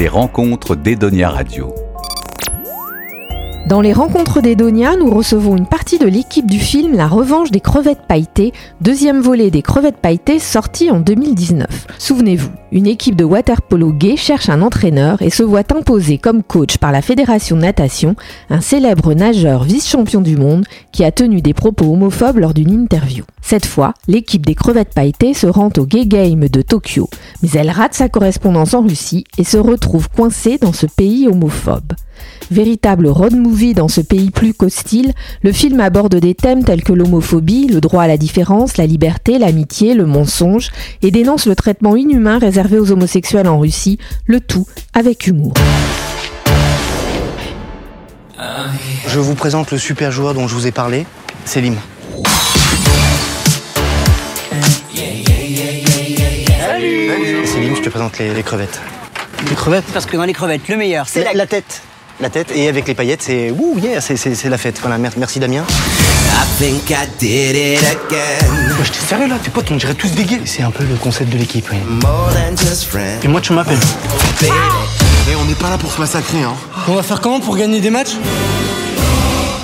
Les rencontres d'Edonia Radio. Dans les rencontres d'Edonia, nous recevons une partie de l'équipe du film La revanche des crevettes pailletées, deuxième volet des crevettes pailletées sorti en 2019. Souvenez-vous, une équipe de waterpolo gay cherche un entraîneur et se voit imposer comme coach par la Fédération natation un célèbre nageur vice-champion du monde qui a tenu des propos homophobes lors d'une interview. Cette fois, l'équipe des crevettes pailletées se rend au Gay Game de Tokyo, mais elle rate sa correspondance en Russie et se retrouve coincée dans ce pays homophobe. Véritable road movie dans ce pays plus qu'hostile, le film aborde des thèmes tels que l'homophobie, le droit à la différence, la liberté, l'amitié, le mensonge, et dénonce le traitement inhumain réservé aux homosexuels en Russie, le tout avec humour. Je vous présente le super joueur dont je vous ai parlé, Selim. Salut Selim, je te présente les, les crevettes. Les crevettes Parce que dans les crevettes, le meilleur, c'est la, tête. La tête, et avec les paillettes, c'est ouh, yeah, c'est- la fête. Voilà, mer- merci Damien. I think I did it again. Ouais, J'étais sérieux là, tes potes, on dirait tous des gays. C'est un peu le concept de l'équipe, oui. More than just friends. Et moi, tu m'appelles. Et on n'est pas là pour se massacrer, hein. On va faire comment pour gagner des matchs?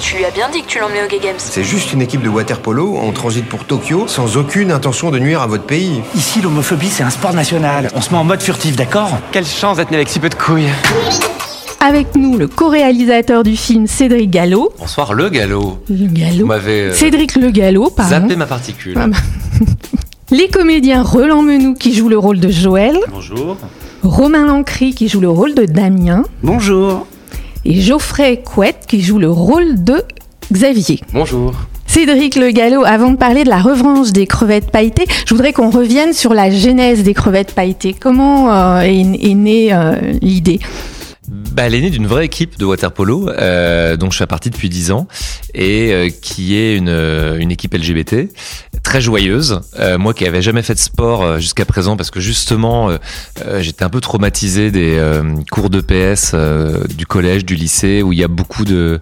Tu lui as bien dit que tu l'emmenais au Gay Games. C'est juste une équipe de waterpolo en transit pour Tokyo sans aucune intention de nuire à votre pays. Ici, l'homophobie, c'est un sport national. On se met en mode furtif, d'accord? Quelle chance d'être né avec si peu de couilles. Avec nous, le co-réalisateur du film Cédric Gallo. Bonsoir, le galop. Le Vous Gallo. m'avez euh, Cédric Le Gallo, pardon. zappé ma particule. Ah bah. Les comédiens Roland Menou qui joue le rôle de Joël, Bonjour. Romain Lancry qui joue le rôle de Damien Bonjour. Et Geoffrey Couette qui joue le rôle de Xavier. Bonjour. Cédric Le Gallo, avant de parler de la revanche des crevettes pailletées, je voudrais qu'on revienne sur la genèse des crevettes pailletées. Comment euh, est, est née euh, l'idée? Bah, elle est née d'une vraie équipe de waterpolo, euh, dont je fais partie depuis 10 ans, et euh, qui est une, une équipe LGBT très joyeuse. Euh, moi qui avais jamais fait de sport euh, jusqu'à présent, parce que justement, euh, j'étais un peu traumatisé des cours de PS du collège, du lycée, où il y a beaucoup de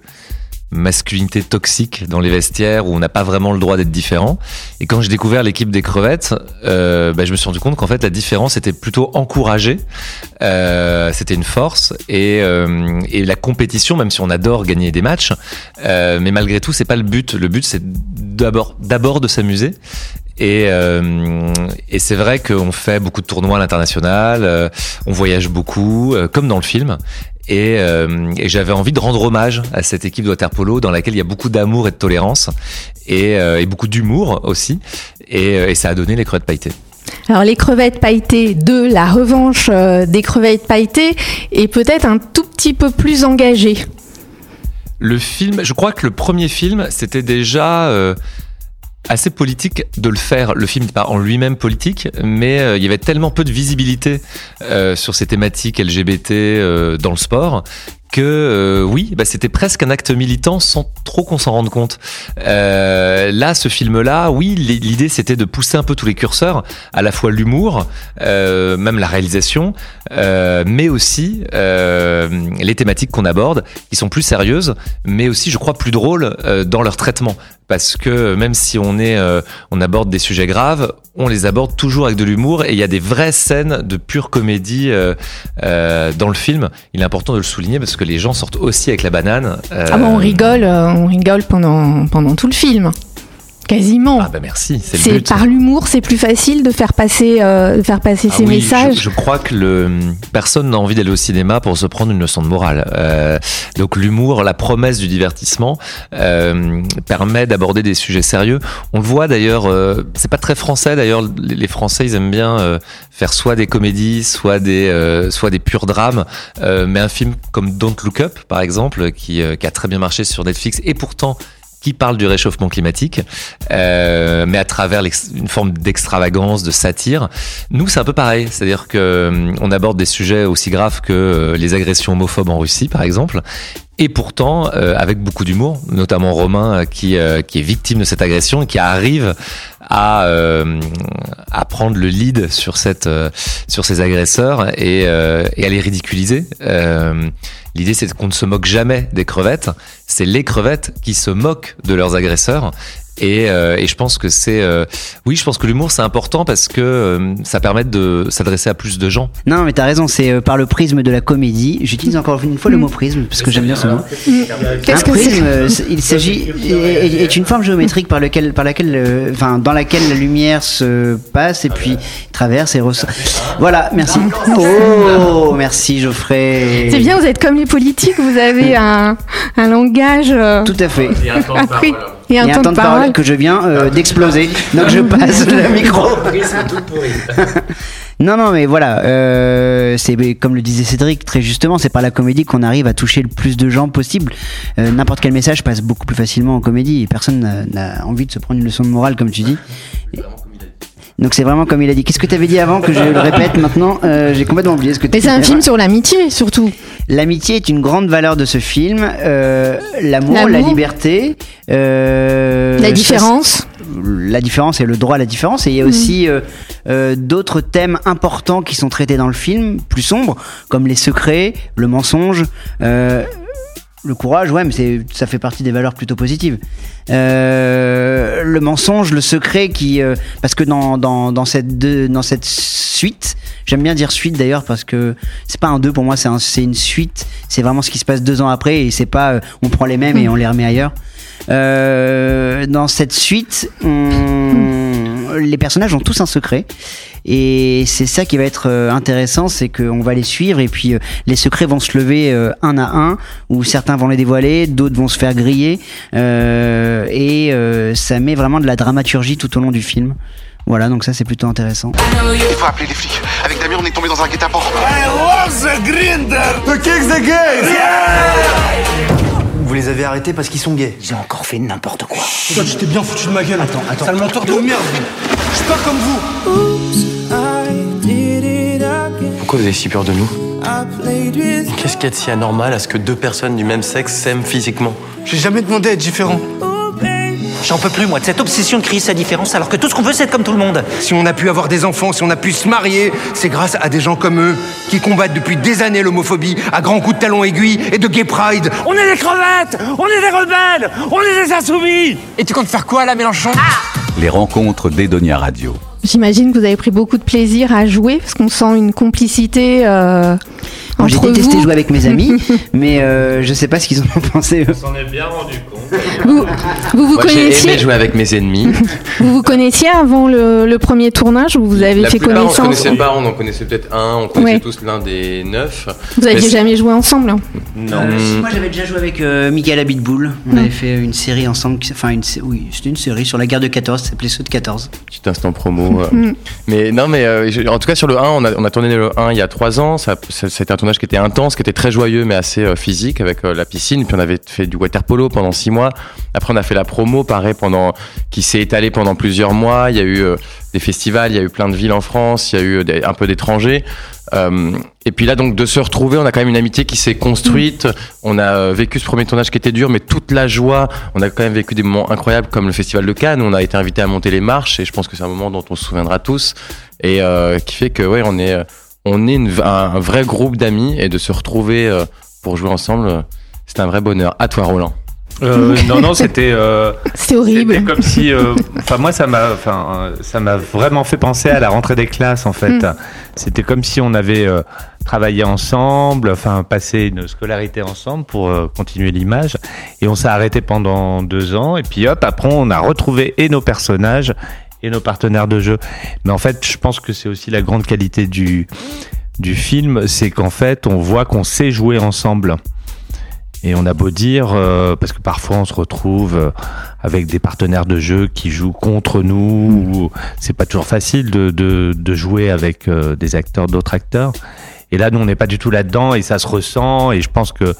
masculinité toxique dans les vestiaires où on n'a pas vraiment le droit d'être différent. Et quand j'ai découvert l'équipe des crevettes, bah, je me suis rendu compte qu'en fait la différence était plutôt encouragée. C'était une force et, et la compétition, même si on adore gagner des matchs, mais malgré tout c'est pas le but. Le but c'est d'abord d'abord de s'amuser. Et, euh, et c'est vrai qu'on fait beaucoup de tournois à l'international, euh, on voyage beaucoup, euh, comme dans le film. Et, euh, et j'avais envie de rendre hommage à cette équipe de waterpolo dans laquelle il y a beaucoup d'amour et de tolérance et, euh, et beaucoup d'humour aussi. Et, euh, et ça a donné les crevettes pailletées. Alors les crevettes pailletées de la revanche des crevettes pailletées est peut-être un tout petit peu plus engagée. Le film, je crois que le premier film, c'était déjà euh, assez politique de le faire. Le film n'est pas en lui-même politique, mais euh, il y avait tellement peu de visibilité euh, sur ces thématiques LGBT dans le sport que euh, oui, bah, c'était presque un acte militant sans trop qu'on s'en rende compte. Euh, là, ce film-là, oui, l'idée c'était de pousser un peu tous les curseurs, à la fois l'humour, euh, même la réalisation, mais aussi les thématiques qu'on aborde, qui sont plus sérieuses, mais aussi, je crois, plus drôles dans leur traitement. Parce que même si on est, on aborde des sujets graves, on les aborde toujours avec de l'humour et il y a des vraies scènes de pure comédie dans le film. Il est important de le souligner parce que les gens sortent aussi avec la banane. euh, Ah bon, on rigole, euh, on rigole pendant, pendant tout le film. Quasiment. Ah bah merci, c'est le c'est but. par l'humour, c'est plus facile de faire passer, euh, de faire passer Ah ces oui, messages. Je, je crois que le, personne n'a envie d'aller au cinéma pour se prendre une leçon de morale. Euh, donc l'humour, la promesse du divertissement euh, permet d'aborder des sujets sérieux. On le voit d'ailleurs, euh, c'est pas très français d'ailleurs. Les, les Français ils aiment bien euh, faire soit des comédies, soit des, euh, soit des purs drames. Euh, mais un film comme Don't Look Up par exemple, qui, euh, qui a très bien marché sur Netflix et pourtant qui parle du réchauffement climatique, euh, mais à travers une forme d'extravagance, de satire. Nous, c'est un peu pareil, c'est-à-dire que euh, on aborde des sujets aussi graves que euh, les agressions homophobes en Russie, par exemple. Et pourtant, euh, avec beaucoup d'humour, notamment Romain, euh, qui, euh, qui est victime de cette agression et qui arrive à, à prendre le lead sur, cette, sur ces agresseurs et, et à les ridiculiser. L'idée, c'est qu'on ne se moque jamais des crevettes. C'est les crevettes qui se moquent de leurs agresseurs. Et, euh, et je pense que c'est, euh, oui, je pense que l'humour c'est important parce que euh, ça permet de s'adresser à plus de gens. Non, mais t'as raison, c'est euh, par le prisme de la comédie. J'utilise encore une fois le mot prisme parce que j'aime bien ce mot. Un Qu'est-ce que prisme, il s'agit est, est une forme géométrique par lequel, par laquelle, euh, enfin, dans laquelle la lumière se passe et puis traverse et ressort. Voilà, merci. Oh, merci Geoffrey. C'est bien, vous êtes comme les politiques, vous avez un, un langage euh, Tout à fait. et un, y a un temps de parole que je viens euh, d'exploser, donc je passe le micro. non, non, mais voilà, euh, c'est comme le disait Cédric très justement, c'est par la comédie qu'on arrive à toucher le plus de gens possible. Euh, N'importe quel message passe beaucoup plus facilement en comédie et personne n'a- n'a envie de se prendre une leçon de morale, comme tu dis. Donc c'est vraiment comme il a dit. Qu'est-ce que tu avais dit avant que je le répète maintenant? Euh, J'ai complètement oublié ce que tu Mais c'est un film sur l'amitié surtout. L'amitié est une grande valeur de ce film. Euh, L'amour, la liberté, euh, La différence. la différence et le droit à la différence. Et il y a aussi euh, d'autres thèmes importants qui sont traités dans le film, plus sombres, comme les secrets, le mensonge. le courage, ouais, mais ça fait partie des valeurs plutôt positives. Le mensonge, le secret, qui, parce que dans, dans, dans cette deux, dans cette suite, j'aime bien dire suite d'ailleurs parce que c'est pas un deux pour moi, c'est un, c'est une suite. C'est vraiment ce qui se passe deux ans après et c'est pas, euh, on prend les mêmes et on les remet ailleurs. Euh, dans cette suite, on- les personnages ont tous un secret. Et c'est ça qui va être euh, intéressant, c'est qu'on va les suivre et puis euh, les secrets vont se lever un à un, ou certains vont les dévoiler, d'autres vont se faire griller, euh, et ça met vraiment de la dramaturgie tout au long du film. Voilà, donc ça c'est plutôt intéressant. Il faut appeler les flics. Avec Damien, on est tombé dans un guet-apens. Vous les avez arrêtés parce qu'ils sont gays. J'ai encore fait n'importe quoi. Toi, tu t'es bien foutu de ma gueule. Attends, attends. Sale menteur de merde. Je suis pas comme vous. Pourquoi vous avez si peur de nous Qu'est-ce qu'il y a de si anormal à ce que deux personnes du même sexe s'aiment physiquement? J'ai jamais demandé à être différent. J'en peux plus, moi, de cette obsession de créer sa différence, alors que tout ce qu'on veut, c'est être comme tout le monde. Si on a pu avoir des enfants, si on a pu se marier, c'est grâce à des gens comme eux qui combattent depuis des années l'homophobie à grands coups de talons aiguilles et de gay pride. On est des crevettes On est des rebelles On est des insoumis Et tu comptes faire quoi là, Mélenchon? Les rencontres d'Edonia Radio. J'imagine que vous avez pris beaucoup de plaisir à jouer parce qu'on sent une complicité euh, J'ai détesté vous. jouer avec mes amis, mais euh, je sais pas ce qu'ils en ont pensé. eux. s'en est bien rendu compte. Vous vous, vous Moi, j'ai connaissiez, aimé jouer avec mes ennemis. vous vous connaissiez avant le, le premier tournage ou vous avez La fait plupart, on connaissance connaissait pas, on en connaissait peut-être un, on connaissait Ouais. tous l'un des neuf. Vous aviez Mais jamais joué ensemble hein Non. Euh, si, moi j'avais déjà joué avec euh, Michael Abitboul. On avait fait une série ensemble, enfin une, oui, c'était une série sur la guerre de 14, ça s'appelait Ceux de 14. Petit instant promo. euh. Mais non, mais euh, en tout cas sur le 1, on a, on a tourné le 1 il y a 3 ans. Ça, ça- c'était un tournage qui était intense, qui était très joyeux, mais assez euh, physique avec euh, la piscine. Puis on avait fait du water polo pendant 6 mois. Après, on a fait la promo, pendant, qui s'est étalée pendant plusieurs mois. Il y a eu euh, des festivals, il y a eu plein de villes en France, il y a eu un peu d'étrangers. Euh, et puis là, donc, de se retrouver, on a quand même une amitié qui s'est construite. On a euh, vécu ce premier tournage qui était dur, mais toute la joie. On a quand même vécu des moments incroyables comme le Festival de Cannes. On a été invité à monter les marches et je pense que c'est un moment dont on se souviendra tous et qui fait que, ouais, on est, un, vrai groupe d'amis et de se retrouver pour jouer ensemble, c'est un vrai bonheur. À toi, Roland. Euh, non, non, c'était. euh, C'était horrible. C'était comme si, euh, enfin moi ça m'a, enfin euh, ça m'a vraiment fait penser à la rentrée des classes en fait. Mm. C'était comme si on avait euh, travaillé ensemble, enfin passé une scolarité ensemble pour continuer l'image, et on s'est arrêté pendant deux ans, et puis hop après on a retrouvé et nos personnages et nos partenaires de jeu. Mais en fait, je pense que c'est aussi la grande qualité du du film, c'est qu'en fait on voit qu'on sait jouer ensemble. Et on a beau dire, euh, parce que parfois on se retrouve euh, avec des partenaires de jeu qui jouent contre nous, ou c'est pas toujours facile de, de, de jouer avec euh, des acteurs, d'autres acteurs. Et là, nous, on n'est pas du tout là-dedans et ça se ressent. Et je pense que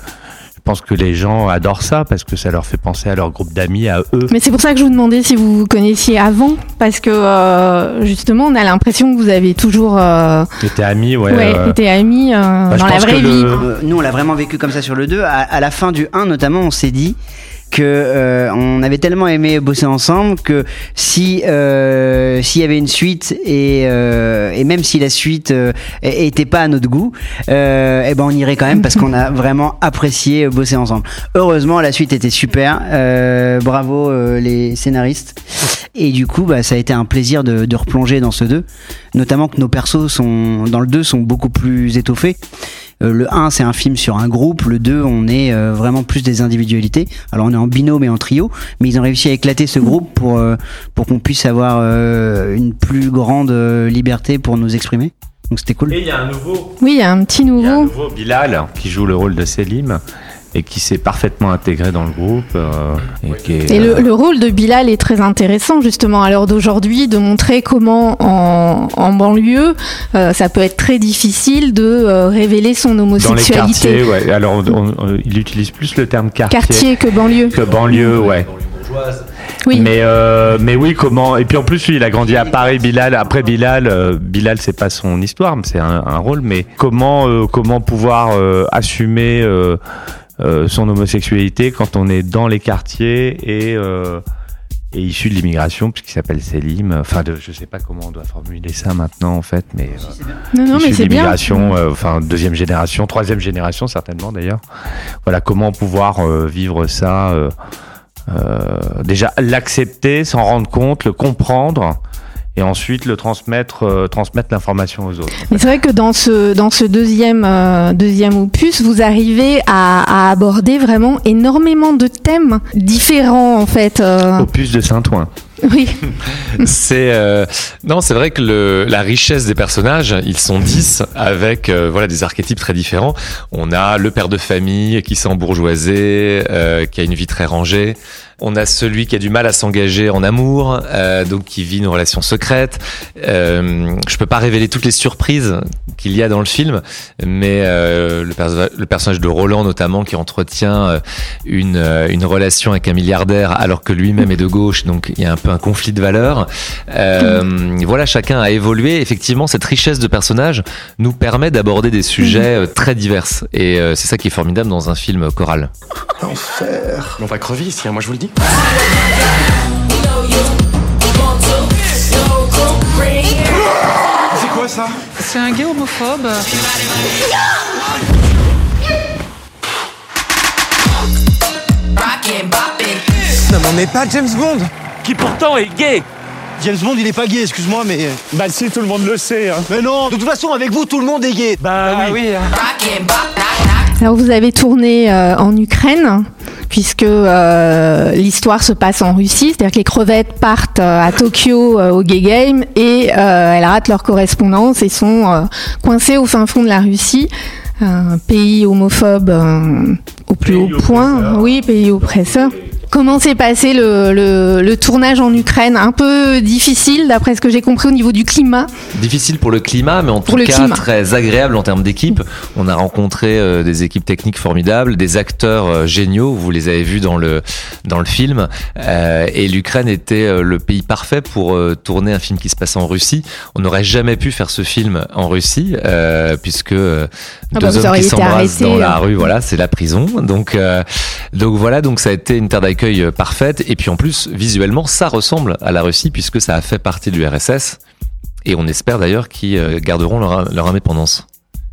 pense que les gens adorent ça parce que ça leur fait penser à leur groupe d'amis, à eux. Mais c'est pour ça que je vous demandais si vous vous connaissiez avant, parce que euh, justement, on a l'impression que vous avez toujours euh, T'étais amis, ouais. ouais, euh, été amis euh, bah, je dans la vraie vie. le- Euh, nous on l'a vraiment vécu comme ça sur le 2. À, à la fin du 1 notamment, on s'est dit, que euh, on avait tellement aimé bosser ensemble que si euh, s'il y avait une suite et, euh, et même si la suite euh, était pas à notre goût, euh, eh ben on irait quand même parce qu'on a vraiment apprécié bosser ensemble. Heureusement, la suite était super. Euh, bravo euh, les scénaristes. Et du coup, bah, ça a été un plaisir de, de replonger dans ce 2. Notamment que nos persos sont, dans le 2 sont beaucoup plus étoffés. Euh, le 1, c'est un film sur un groupe. Le 2, on est euh, vraiment plus des individualités. Alors, on est en binôme et en trio, mais ils ont réussi à éclater ce groupe pour, euh, pour qu'on puisse avoir euh, une plus grande euh, liberté pour nous exprimer. Donc, c'était cool. Et il y a un nouveau, Oui, il y a un petit nouveau. nouveau Bilal qui joue le rôle de Selim et qui s'est parfaitement intégré dans le groupe. euh, et qui est, Et le, euh, le rôle de Bilal est très intéressant justement à l'heure d'aujourd'hui de montrer comment en, en banlieue euh, ça peut être très difficile de euh, révéler son dans les homosexualité. quartiers, ouais. Alors, on- on- on- il utilise plus le terme quartier, Quartier que banlieue. que banlieue, ouais. Oui. Mais euh, mais oui, comment Et puis en plus, lui, il a grandi à Paris. Bilal. Après Bilal, euh, Bilal, c'est pas son histoire, mais c'est un, un rôle. Mais comment euh, comment pouvoir euh, assumer son homosexualité quand on est dans les quartiers et euh, et issu de l'immigration, puisqu'il s'appelle Selim. Enfin, de, je sais pas comment on doit formuler ça maintenant, en fait, mais euh, Non, non, issu mais de c'est bien. l'immigration, euh, enfin deuxième génération, troisième génération certainement d'ailleurs. Voilà comment pouvoir euh, vivre ça. euh, euh, déjà l'accepter, s'en rendre compte, le comprendre et ensuite le transmettre, euh, transmettre l'information aux autres. Mais c'est vrai que dans ce, dans ce deuxième, euh, deuxième opus, vous arrivez à, à aborder vraiment énormément de thèmes différents en fait. euh. Opus de Saint-Ouen. Oui. c'est euh, non, c'est vrai que la richesse des personnages, ils sont 10 avec euh, voilà des archétypes très différents. On a le père de famille qui s'est embourgeoisé, euh, qui a une vie très rangée. On a celui qui a du mal à s'engager en amour, donc qui vit une relation secrète. Je peux pas révéler toutes les surprises qu'il y a dans le film, mais le, perso- le personnage de Roland notamment qui entretient une, une relation avec un milliardaire alors que lui-même est de gauche, donc il y a un peu un conflit de valeurs. Euh, voilà, chacun a évolué. Effectivement, cette richesse de personnages nous permet d'aborder des sujets euh, très divers, et euh, c'est ça qui est formidable dans un film choral. L'enfer. On va crever ici, hein, moi je vous le dis. C'est quoi ça? C'est un gay homophobe. Non, mais on n'est pas James Bond Qui pourtant est gay James Bond, il est pas gay, excuse-moi, mais. Bah si, tout le monde le sait. Hein. Mais non De toute façon, avec vous, tout le monde est gay Bah oui. Alors vous avez tourné euh, en Ukraine puisque euh, l'histoire se passe en Russie, c'est-à-dire que les crevettes partent euh, à Tokyo euh, au Gay Game et euh, elles ratent leur correspondance et sont euh, coincées au fin fond de la Russie, un pays homophobe euh, au plus haut point, oui, pays oppresseur. Comment s'est passé le, le- le tournage en Ukraine? Un peu difficile d'après ce que j'ai compris au niveau du climat. Difficile pour le climat, mais en Pour tout cas climat. très agréable en termes d'équipe. On a rencontré euh, des équipes techniques formidables, des acteurs euh, géniaux. Vous les avez vus dans le dans le film. Euh, et l'Ukraine était euh, le pays parfait pour tourner un film qui se passe en Russie. On n'aurait jamais pu faire ce film en Russie euh, puisque euh, Ah deux bah, vous hommes qui s'embrassent dans la euh. rue, voilà, c'est la prison. Donc euh, donc voilà, donc ça a été une terre d'accueil euh, parfaite. Et puis en plus, visuellement, ça ressemble à la Russie puisque ça a fait partie de l'URSS. Et on espère d'ailleurs qu'ils euh, garderont leur, leur indépendance.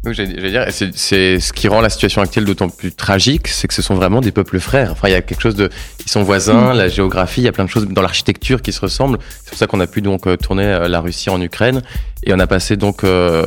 Oui, j'allais dire, c'est c'est ce qui rend la situation actuelle d'autant plus tragique, c'est que ce sont vraiment des peuples frères. Enfin, il y a quelque chose de, ils sont voisins, la géographie, il y a plein de choses dans l'architecture qui se ressemblent. C'est pour ça qu'on a pu donc euh, tourner la Russie en Ukraine, et on a passé donc euh,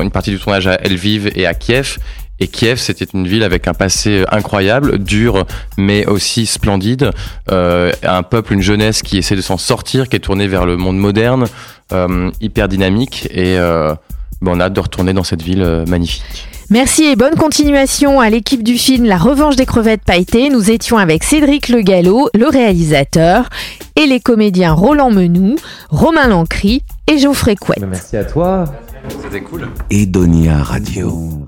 une partie du tournage à Lviv et à Kiev. Et Kiev, c'était une ville avec un passé incroyable, dur, mais aussi splendide. Euh, un peuple, une jeunesse qui essaie de s'en sortir, qui est tournée vers le monde moderne, euh, hyper dynamique. Et euh, ben, on a hâte de retourner dans cette ville euh, magnifique. Merci et bonne continuation à l'équipe du film La Revanche des crevettes pailletées. Nous étions avec Cédric Le Gallo, le réalisateur, et les comédiens Roland Menou, Romain Lancry et Geoffrey Couette. Merci à toi. C'était cool. Edonia Radio.